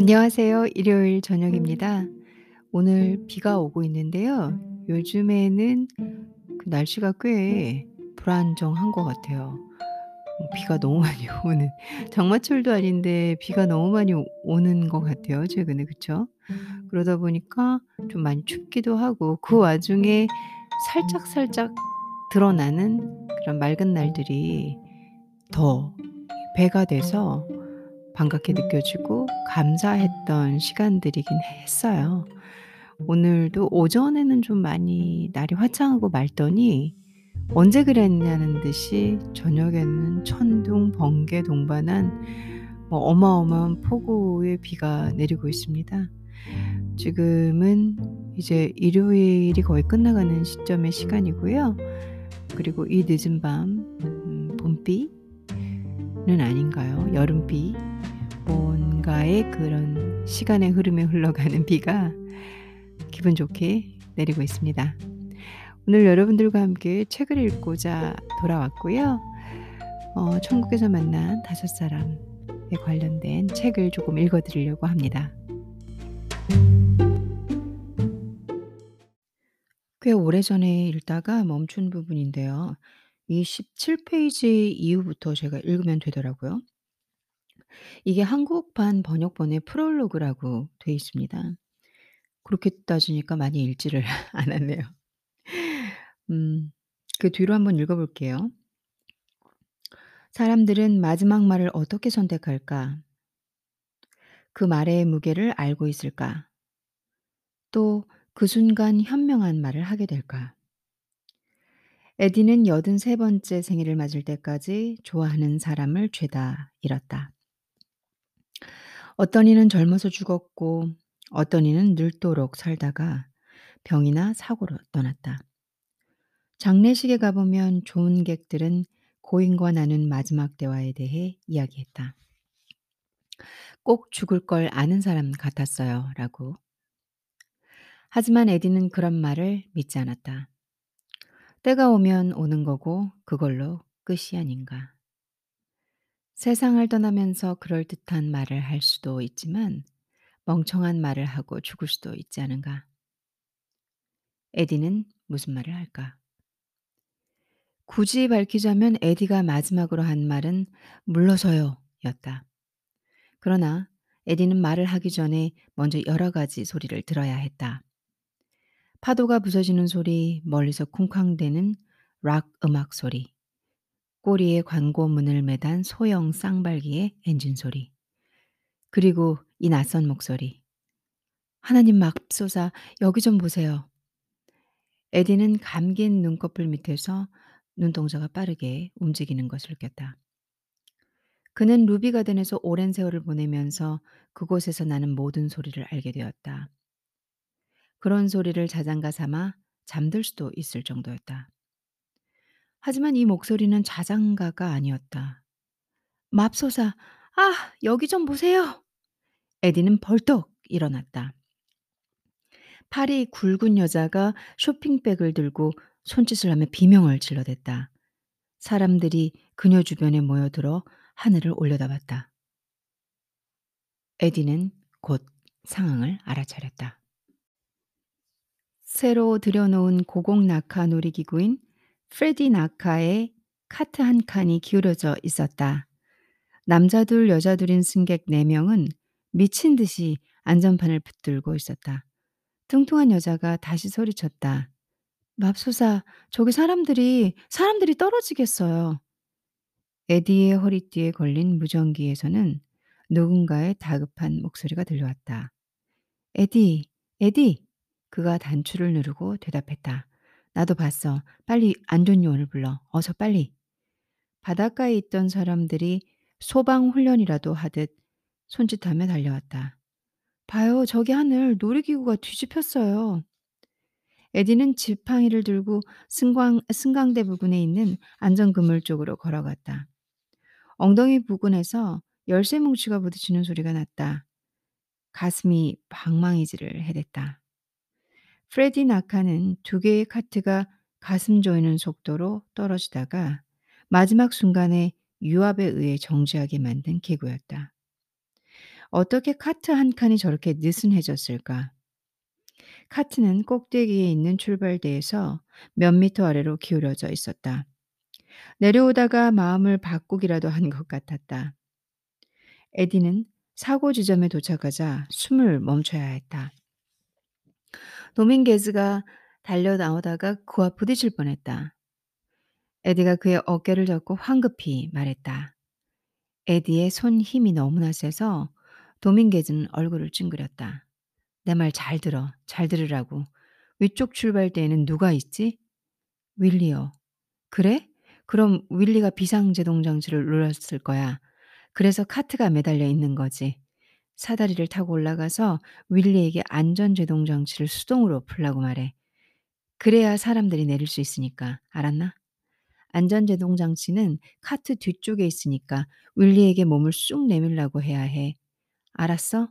안녕하세요. 일요일 저녁입니다. 오늘 비가 오고 있는데요. 요즘에는 그 날씨가 꽤 불안정한 것 같아요. 음 비가 너무 많이 오는 장마철도 아닌데 비가 너무 많이 오 오는 것 같아요 최근에. 그쵸? 그러다 보니까 좀 많이 춥기도 하고 그 와중에 살짝 살짝 드러나는 그런 맑은 날들이 더 배가 돼서 반갑게 느껴지고 감사했던 시간들이긴 했어요. 오늘도 오전에는 좀 많이 날이 화창하고 맑더니 언제 그랬냐는 듯이 저녁에는 천둥, 번개, 동반한 뭐 어마어마한 폭우의 비가 내리고 있습니다. 지금은 이제 일요일이 거의 끝나가는 시점의 시간이고요. 그리고 이 늦은 밤 음 봄비는 아닌가요? 여름비 뭔가의 그런 시간의 흐름에 흘러가는 비가 기분 좋게 내리고 있습니다. 오늘 여러분들과 함께 책을 읽고자 돌아왔고요. 어 천국에서 만난 5 사람에 관련된 책을 조금 읽어 드리려고 합니다. 꽤 오래전에 읽다가 멈춘 부분인데요. 이 17 페이지 이후부터 제가 읽으면 되더라고요. 이게 한국판 번역본의 프롤로그라고 돼 있습니다. 그렇게 따지니까 많이 읽지를 않았네요. 음 그 뒤로 한번 읽어 볼게요. "사람들은 마지막 말을 어떻게 선택할까?" "그 말의 무게를 알고 있을까?" 또 그 순간 현명한 말을 하게 될까? 에디는 83 번째 생일을 맞을 때까지 좋아하는 사람을 죄다 잃었다. 어떤 이는 젊어서 죽었고 어떤 이는 늙도록 살다가 병이나 사고로 떠났다. 장례식에 가 보면 좋은 객들은 고인과 나눈 마지막 대화에 대해 이야기했다. "꼭 죽을 걸 아는 사람 같았어요."라고. 하지만 에디는 그런 말을 믿지 않았다. 때가 오면 오는 거고 그걸로 끝이 아닌가. 세상을 떠나면서 그럴듯한 말을 할 수도 있지만 멍청한 말을 하고 죽을 수도 있지 않은가. 에디는 무슨 말을 할까? 굳이 밝히자면 에디가 마지막으로 한 말은 "물러서요." 였다. 그러나 에디는 말을 하기 전에 먼저 여러 가지 소리를 들어야 했다. 파도가 부서지는 소리, 멀리서 쿵쾅대는 락 음악 소리, 꼬리에 광고문을 매단 소형 쌍발기의 엔진 소리, 그리고 이 낯선 목소리. "하나님 맙소사 여기 좀 보세요." 에디는 감긴 눈꺼풀 밑에서 눈동자가 빠르게 움직이는 것을 느꼈다. 그는 루비 가든에서 오랜 세월을 보내면서 그곳에서 나는 모든 소리를 알게 되었다. 그런 소리를 자장가 삼아 잠들 수도 있을 정도였다. 하지만 이 목소리는 자장가가 아니었다. "맙소사 아 여기 좀 보세요." 에디는 벌떡 일어났다. 팔이 굵은 여자가 쇼핑백을 들고 손짓을 하며 비명을 질러댔다. 사람들이 그녀 주변에 모여들어 하늘을 올려다봤다. 에디는 곧 상황을 알아차렸다. 새로 들여놓은 고공 낙하 놀이기구인 프레디 낙하의 카트 한 칸이 기울어져 있었다. 남자 둘 여자 둘인 승객 4명은 미친 듯이 안전판을 붙들고 있었다. 뚱뚱한 여자가 다시 소리쳤다. "맙소사 저기 사람들이, 사람들이 떨어지겠어요." 에디의 허리띠에 걸린 무전기에서는 누군가의 다급한 목소리가 들려왔다. "에디, 에디." 그가 단추를 누르고 대답했다. " 나도 봤어. 빨리 안전요원을 불러. 어서 빨리." 바닷가에 있던 사람들이 소방 훈련이라도 하듯 손짓하며 달려왔다. "봐요. 저기 하늘 놀이기구가 뒤집혔어요." 에디는 지팡이를 들고 승광 승강대 부근에 있는 안전 그물 쪽으로 걸어갔다. 엉덩이 부근에서 열쇠 뭉치가 부딪히는 소리가 났다. 가슴이 방망이질을 해댔다. 프레디 나카는 두 개의 카트가 가슴 조이는 속도로 떨어지다가 마지막 순간에 유압에 의해 정지하게 만든 기구였다. 어떻게 카트 한 칸이 저렇게 느슨해졌을까? 카트는 꼭대기에 있는 출발대에서 몇 미터 아래로 기울어져 있었다. 내려오다가 마음을 바꾸기라도 한 것 같았다. 에디는 사고 지점에 도착하자 숨을 멈춰야 했다. 도밍게즈가 달려 나오다가 그와 부딪힐 뻔했다. 에디가 그의 어깨를 잡고 황급히 말했다. 에디의 손 힘이 너무나 세서 도밍게즈는 얼굴을 찡그렸다. 내 말 잘 들어. 잘 들으라고. 위쪽 출발대에는 누가 있지? 윌리요. 그래? 그럼 윌리가 비상제동 장치를 눌렀을 거야. 그래서 카트가 매달려 있는 거지. 사다리를 타고 올라가서 윌리에게 안전제동 장치를 수동으로 풀라고 말해. 그래야 사람들이 내릴 수 있으니까. 알았나? 안전제동 장치는 카트 뒤쪽에 있으니까 윌리에게 몸을 쑥 내밀라고 해야 해. 알았어?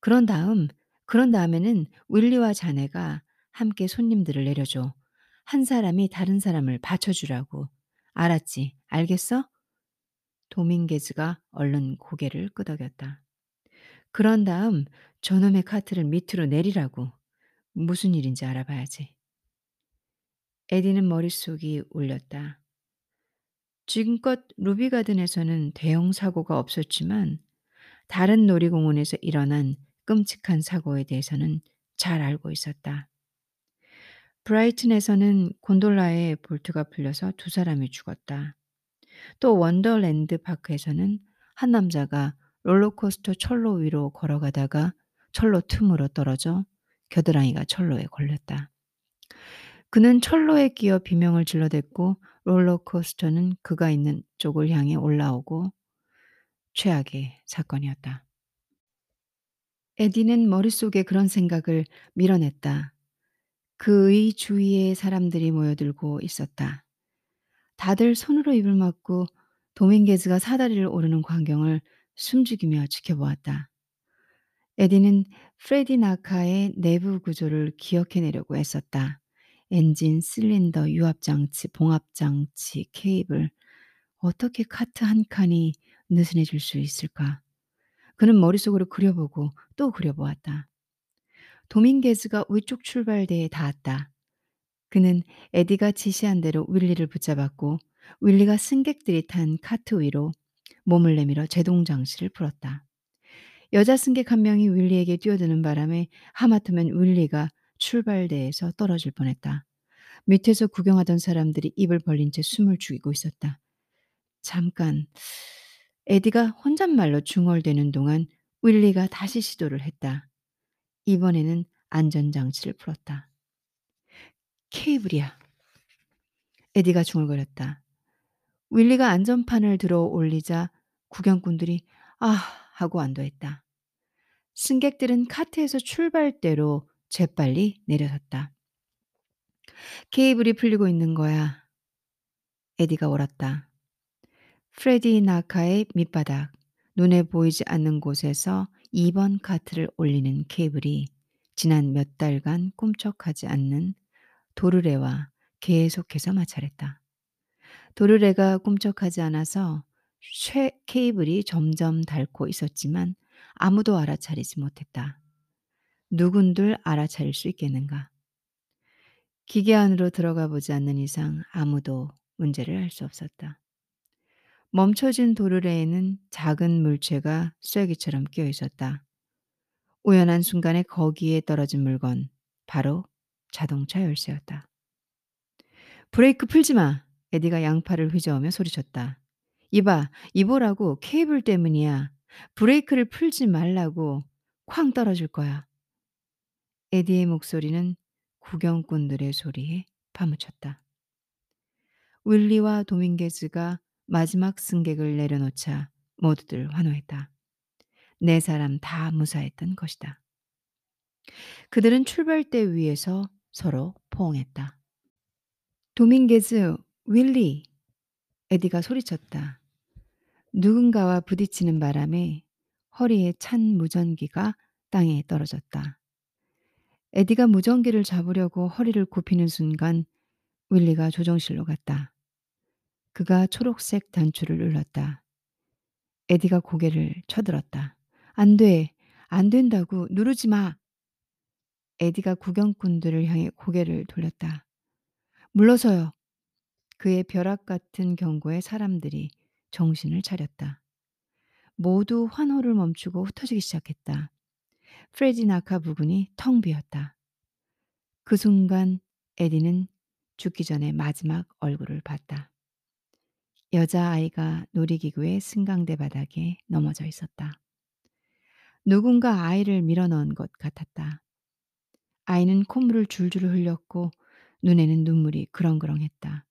그런 다음, 그런 다음에는 윌리와 자네가 함께 손님들을 내려줘. 한 사람이 다른 사람을 받쳐주라고. 알았지? 알겠어? 도밍게즈가 얼른 고개를 끄덕였다. 그런 다음 저놈의 카트를 밑으로 내리라고. 무슨 일인지 알아봐야지. 에디는 머릿속이 울렸다. 지금껏 루비가든에서는 대형 사고가 없었지만 다른 놀이공원에서 일어난 끔찍한 사고에 대해서는 잘 알고 있었다. 브라이튼에서는 곤돌라에 볼트가 풀려서 두 사람이 죽었다. 또 원더랜드 파크에서는 한 남자가 롤러코스터 철로 위로 걸어가다가 철로 틈으로 떨어져 겨드랑이가 철로에 걸렸다. 그는 철로에 끼어 비명을 질러댔고 롤러코스터는 그가 있는 쪽을 향해 올라오고 최악의 사건이었다. 에디는 머릿속에 그런 생각을 밀어냈다. 그의 주위에 사람들이 모여들고 있었다. 다들 손으로 입을 막고 도밍게즈가 사다리를 오르는 광경을 숨죽이며 지켜보았다. 에디는 프레디 낙하의 내부 구조를 기억해내려고 애썼다. 엔진, 실린더, 유압장치, 봉합장치, 케이블. 어떻게 카트 한 칸이 느슨해질 수 있을까? 그는 머릿속으로 그려보고 또 그려보았다. 도밍게즈가 위쪽 출발대에 닿았다. 그는 에디가 지시한 대로 윌리를 붙잡았고 윌리가 승객들이 탄 카트 위로 몸을 내밀어 제동 장치를 풀었다. 여자 승객 한 명이 윌리에게 뛰어드는 바람에 하마터면 윌리가 출발대에서 떨어질 뻔했다. 밑에서 구경하던 사람들이 입을 벌린 채 숨을 죽이고 있었다. 잠깐 에디가 혼잣말로 중얼대는 동안 윌리가 다시 시도를 했다. 이번에는 안전장치를 풀었다. 케이블이야. 에디가 중얼거렸다. 윌리가 안전판을 들어 올리자 구경꾼들이 아 하고 안도했다. 승객들은 카트에서 출발대로 재빨리 내려섰다. 케이블이 풀리고 있는 거야. 에디가 울었다. 프레디 나카의 밑바닥, 눈에 보이지 않는 곳에서 2번 카트를 올리는 케이블이 지난 몇 달간 꿈쩍하지 않는 도르래와 계속해서 마찰했다. 도르래가 꿈쩍하지 않아서 쇠 케이블이 점점 닳고 있었지만 아무도 알아차리지 못했다. 누군들 알아차릴 수 있겠는가? 기계 안으로 들어가 보지 않는 이상 아무도 문제를 알 수 없었다. 멈춰진 도르래에는 작은 물체가 쐐기처럼 끼어 있었다. 우연한 순간에 거기에 떨어진 물건, 바로 자동차 열쇠였다. 브레이크 풀지 마! 에디가 양팔을 휘저으며 소리쳤다. 이봐, 이보라고 케이블 때문이야. 브레이크를 풀지 말라고 쾅 떨어질 거야. 에디의 목소리는 구경꾼들의 소리에 파묻혔다. 윌리와 도밍게즈가 마지막 승객을 내려놓자 모두들 환호했다. 네 사람 다 무사했던 것이다. 그들은 출발대 위에서 서로 포옹했다. 도밍게즈, 윌리! 에디가 소리쳤다. 누군가와 부딪히는 바람에 허리에 찬 무전기가 땅에 떨어졌다. 에디가 무전기를 잡으려고 허리를 굽히는 순간 윌리가 조정실로 갔다. 그가 초록색 단추를 눌렀다. 에디가 고개를 쳐들었다. "안 돼. 안 된다고. 누르지 마." 에디가 구경꾼들을 향해 고개를 돌렸다. "물러서요." 그의 벼락 같은 경고에 사람들이 정신을 차렸다. 모두 환호를 멈추고 흩어지기 시작했다. 프레디 나카 부근이 텅 비었다. 그 순간 에디는 죽기 전에 마지막 얼굴을 봤다. 여자아이가 놀이기구의 승강대 바닥에 넘어져 있었다. 누군가 아이를 밀어넣은 것 같았다. 아이는 콧물을 줄줄 흘렸고 눈에는 눈물이 그렁그렁했다.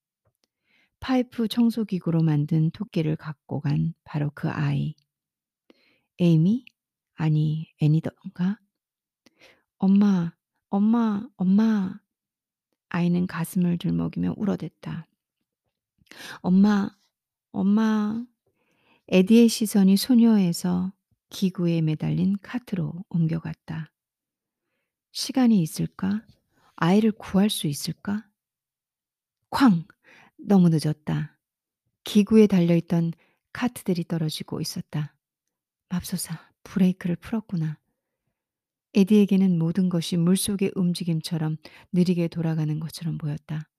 파이프 청소기구로 만든 토끼를 갖고 간 바로 그 아이. 에이미? 아니, 애니던가? 엄마, 엄마, 엄마. 아이는 가슴을 들먹이며 울어댔다. 엄마, 엄마. 에디의 시선이 소녀에서 기구에 매달린 카트로 옮겨갔다. 시간이 있을까? 아이를 구할 수 있을까? 쾅! 너무 늦었다. 기구에 달려있던 카트들이 떨어지고 있었다. 맙소사, 브레이크를 풀었구나. 에디에게는 모든 것이 물속의 움직임처럼 느리게 돌아가는 것처럼 보였다.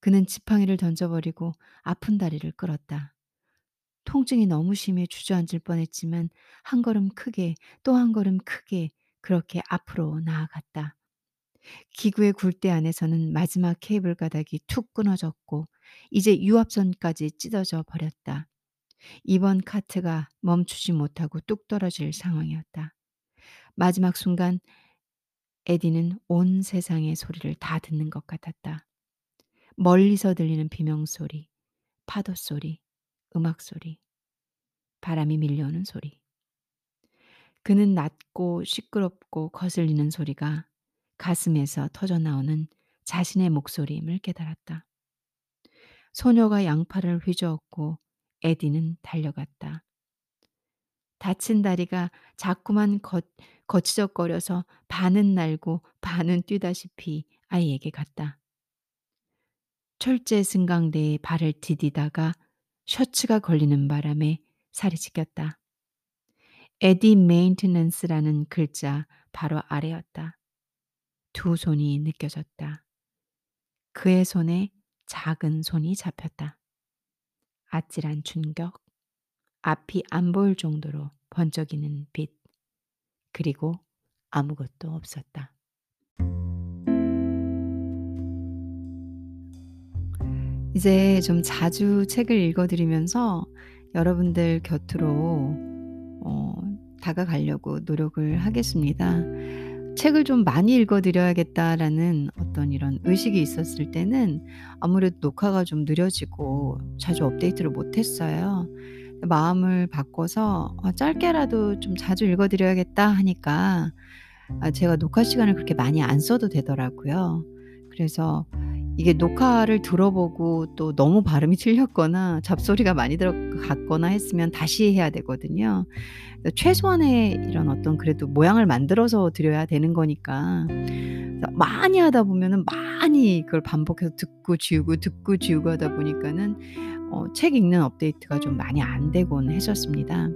그는 지팡이를 던져버리고 아픈 다리를 끌었다. 통증이 너무 심해 주저앉을 뻔했지만 한 걸음 크게 또 한 걸음 크게 그렇게 앞으로 나아갔다. 기구의 굴대 안에서는 마지막 케이블 가닥이 툭 끊어졌고 이제 유압선까지 찢어져 버렸다. 이번 카트가 멈추지 못하고 뚝 떨어질 상황이었다. 마지막 순간 에디는 온 세상의 소리를 다 듣는 것 같았다. 멀리서 들리는 비명소리, 파도소리, 음악소리, 바람이 밀려오는 소리. 그는 낮고 시끄럽고 거슬리는 소리가 가슴에서 터져나오는 자신의 목소리임을 깨달았다. 소녀가 양팔을 휘저었고 에디는 달려갔다. 다친 다리가 자꾸만 거, 거치적거려서 반은 날고 반은 뛰다시피 아이에게 갔다. 철제 승강대에 발을 디디다가 셔츠가 걸리는 바람에 살이 찢겼다. 에디 Maintenance라는 글자 바로 아래였다. 두 손이 느껴졌다. 그의 손에 작은 손이 잡혔다. 아찔한 충격, 앞이 안 보일 정도로 번쩍이는 빛, 그리고 아무것도 없었다. 이제 좀 자주 책을 읽어드리면서 여러분들 곁으로 어, 다가가려고 노력을 하겠습니다. 책을 좀 많이 읽어드려야겠다라는 어떤 이런 의식이 있었을 때는 아무래도 녹화가 좀 느려지고 자주 업데이트를 못했어요. 마음을 바꿔서 어, 짧게라도 좀 자주 읽어드려야겠다 하니까 아, 제가 녹화 시간을 그렇게 많이 안 써도 되더라고요. 그래서 이게 녹화를 들어보고 또 너무 발음이 틀렸거나 잡소리가 많이 들어갔거나 했으면 다시 해야 되거든요. 최소한의 이런 어떤 그래도 모양을 만들어서 드려야 되는 거니까 많이 하다 보면은 많이 그걸 반복해서 듣고 지우고 듣고 지우고 하다 보니까는 어, 책 읽는 업데이트가 좀 많이 안 되곤 했었습니다.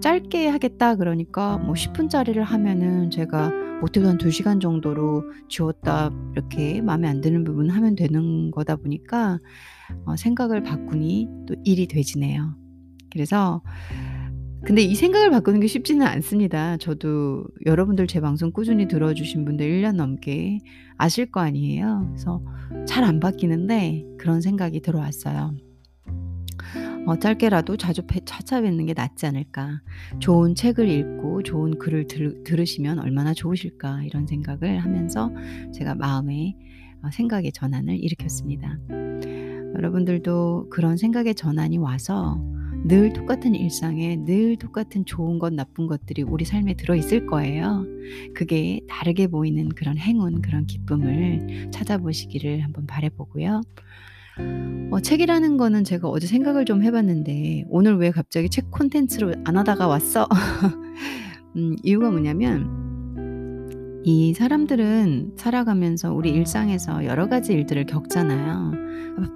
짧게 하겠다 그러니까 뭐 10분짜리를 하면은 제가 못해도 한 2시간 정도로 지웠다 이렇게 마음에 안 드는 부분 하면 되는 거다 보니까 어, 생각을 바꾸니 또 일이 되지네요. 그래서 근데 이 생각을 바꾸는 게 쉽지는 않습니다. 저도 여러분들 제 방송 꾸준히 들어주신 분들 1년 넘게 아실 거 아니에요. 그래서 잘 안 바뀌는데 그런 생각이 들어왔어요. 어, 짧게라도 자주 찾아뵙는 게 낫지 않을까. 좋은 책을 읽고 좋은 글을 들, 들으시면 얼마나 좋으실까. 이런 생각을 하면서 제가 마음의 어, 생각의 전환을 일으켰습니다. 여러분들도 그런 생각의 전환이 와서 늘 똑같은 일상에 늘 똑같은 좋은 것, 나쁜 것들이 우리 삶에 들어있을 거예요. 그게 다르게 보이는 그런 행운, 그런 기쁨을 찾아보시기를 한번 바래보고요. 어, 책이라는 거는 제가 어제 생각을 좀 해봤는데 오늘 왜 갑자기 책 콘텐츠로 안 하다가 왔어? 음, 이유가 뭐냐면 이 사람들은 살아가면서 우리 일상에서 여러 가지 일들을 겪잖아요.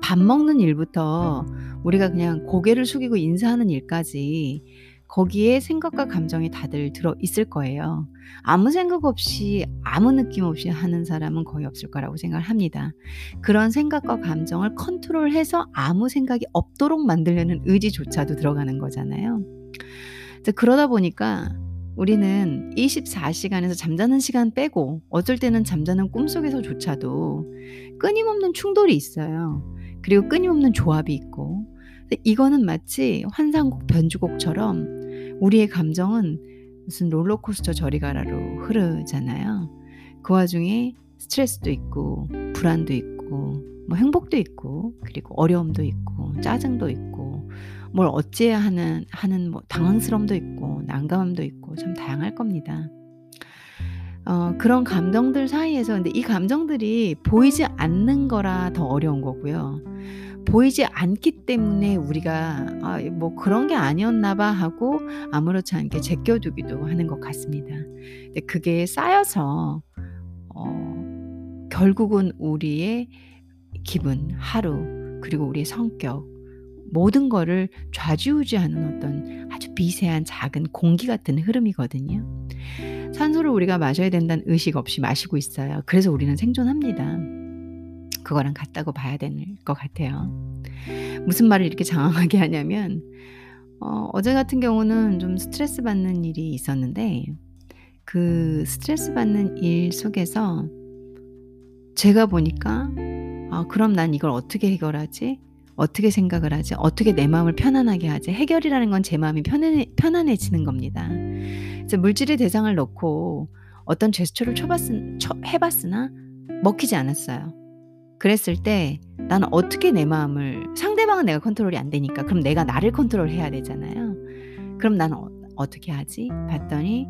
밥 먹는 일부터 우리가 그냥 고개를 숙이고 인사하는 일까지 거기에 생각과 감정이 다들 들어 있을 거예요. 아무 생각 없이 아무 느낌 없이 하는 사람은 거의 없을 거라고 생각을 합니다. 그런 생각과 감정을 컨트롤해서 아무 생각이 없도록 만들려는 의지조차도 들어가는 거잖아요. 그러다 보니까 우리는 24시간에서 잠자는 시간 빼고 어쩔 때는 잠자는 꿈속에서조차도 끊임없는 충돌이 있어요. 그리고 끊임없는 조합이 있고 이거는 마치 환상곡 변주곡처럼 우리의 감정은 무슨 롤러코스터 저리 가라로 흐르잖아요. 그 와중에 스트레스도 있고 불안도 있고 뭐 행복도 있고 그리고 어려움도 있고 짜증도 있고 뭘 어찌해야 하는 하는 뭐 당황스러움도 있고 난감함도 있고 참 다양할 겁니다. 어, 그런 감정들 사이에서 근데 이 감정들이 보이지 않는 거라 더 어려운 거고요. 보이지 않기 때문에 우리가 아, 뭐 그런 게 아니었나 봐 하고 아무렇지 않게 제껴두기도 하는 것 같습니다. 근데 그게 쌓여서 어, 결국은 우리의 기분, 하루, 그리고 우리의 성격, 모든 거를 좌지우지하는 어떤 아주 미세한 작은 공기 같은 흐름이거든요. 산소를 우리가 마셔야 된다는 의식 없이 마시고 있어요. 그래서 우리는 생존합니다. 그거랑 같다고 봐야 되는 것 같아요. 무슨 말을 이렇게 장황하게 하냐면, 어, 어제 같은 경우는 좀 스트레스 받는 일이 있었는데, 그 스트레스 받는 일 속에서 제가 보니까, 아, 그럼 난 이걸 어떻게 해결하지? 어떻게 생각을 하지? 어떻게 내 마음을 편안하게 하지? 해결이라는 건 제 마음이 편안해, 편안해지는 겁니다. 물질의 대상을 놓고 어떤 제스처를 쳐봤, 쳐, 해봤으나 먹히지 않았어요. 그랬을 때 나는 어떻게 내 마음을 상대방은 내가 컨트롤이 안 되니까 그럼 내가 나를 컨트롤해야 되잖아요. 그럼 나는 어, 어떻게 하지? 봤더니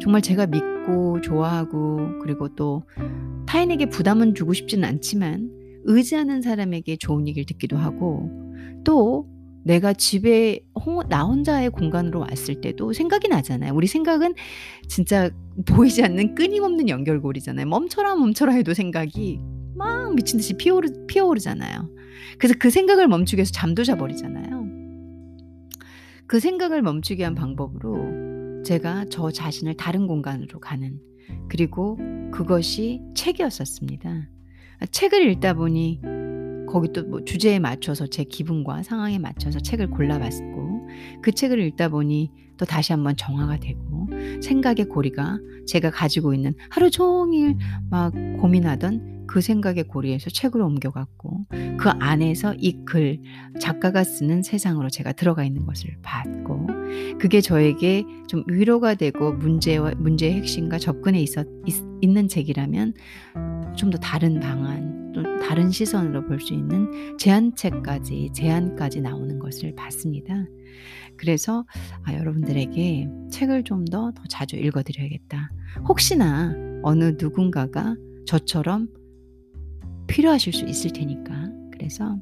정말 제가 믿고 좋아하고 그리고 또 타인에게 부담은 주고 싶지는 않지만 의지하는 사람에게 좋은 얘기를 듣기도 하고 또 내가 집에 나 혼자의 공간으로 왔을 때도 생각이 나잖아요. 우리 생각은 진짜 보이지 않는 끊임없는 연결고리잖아요. 멈춰라 멈춰라 해도 생각이 막 미친 듯이 피어오르, 피어오르잖아요. 그래서 그 생각을 멈추기 위해서 잠도 자버리잖아요. 그 생각을 멈추기 위한 방법으로 제가 저 자신을 다른 공간으로 가는 그리고 그것이 책이었었습니다. 책을 읽다 보니 거기 또 뭐 주제에 맞춰서 제 기분과 상황에 맞춰서 책을 골라봤고 그 책을 읽다 보니 또 다시 한번 정화가 되고 생각의 고리가 제가 가지고 있는 하루 종일 막 고민하던 그 생각의 고리에서 책으로 옮겨갔고 그 안에서 이 글 작가가 쓰는 세상으로 제가 들어가 있는 것을 봤고 그게 저에게 좀 위로가 되고 문제와 문제의 핵심과 접근에 있었 있, 있는 책이라면 좀 더 다른 방안 또 다른 시선으로 볼 수 있는 제안책까지 제안까지 나오는 것을 봤습니다. 그래서 아, 여러분들에게 책을 좀 더 더 자주 읽어드려야겠다. 혹시나 어느 누군가가 저처럼 필요하실 수 있을 테니까. 그래서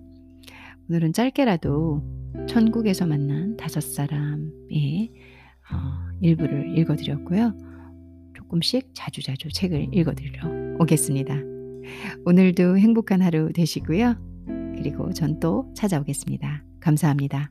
오늘은 짧게라도 천국에서 만난 다섯 사람의 어, 일부를 읽어드렸고요. 조금씩 자주자주 책을 읽어드리러 오겠습니다. 오늘도 행복한 하루 되시고요. 그리고 전 또 찾아오겠습니다. 감사합니다.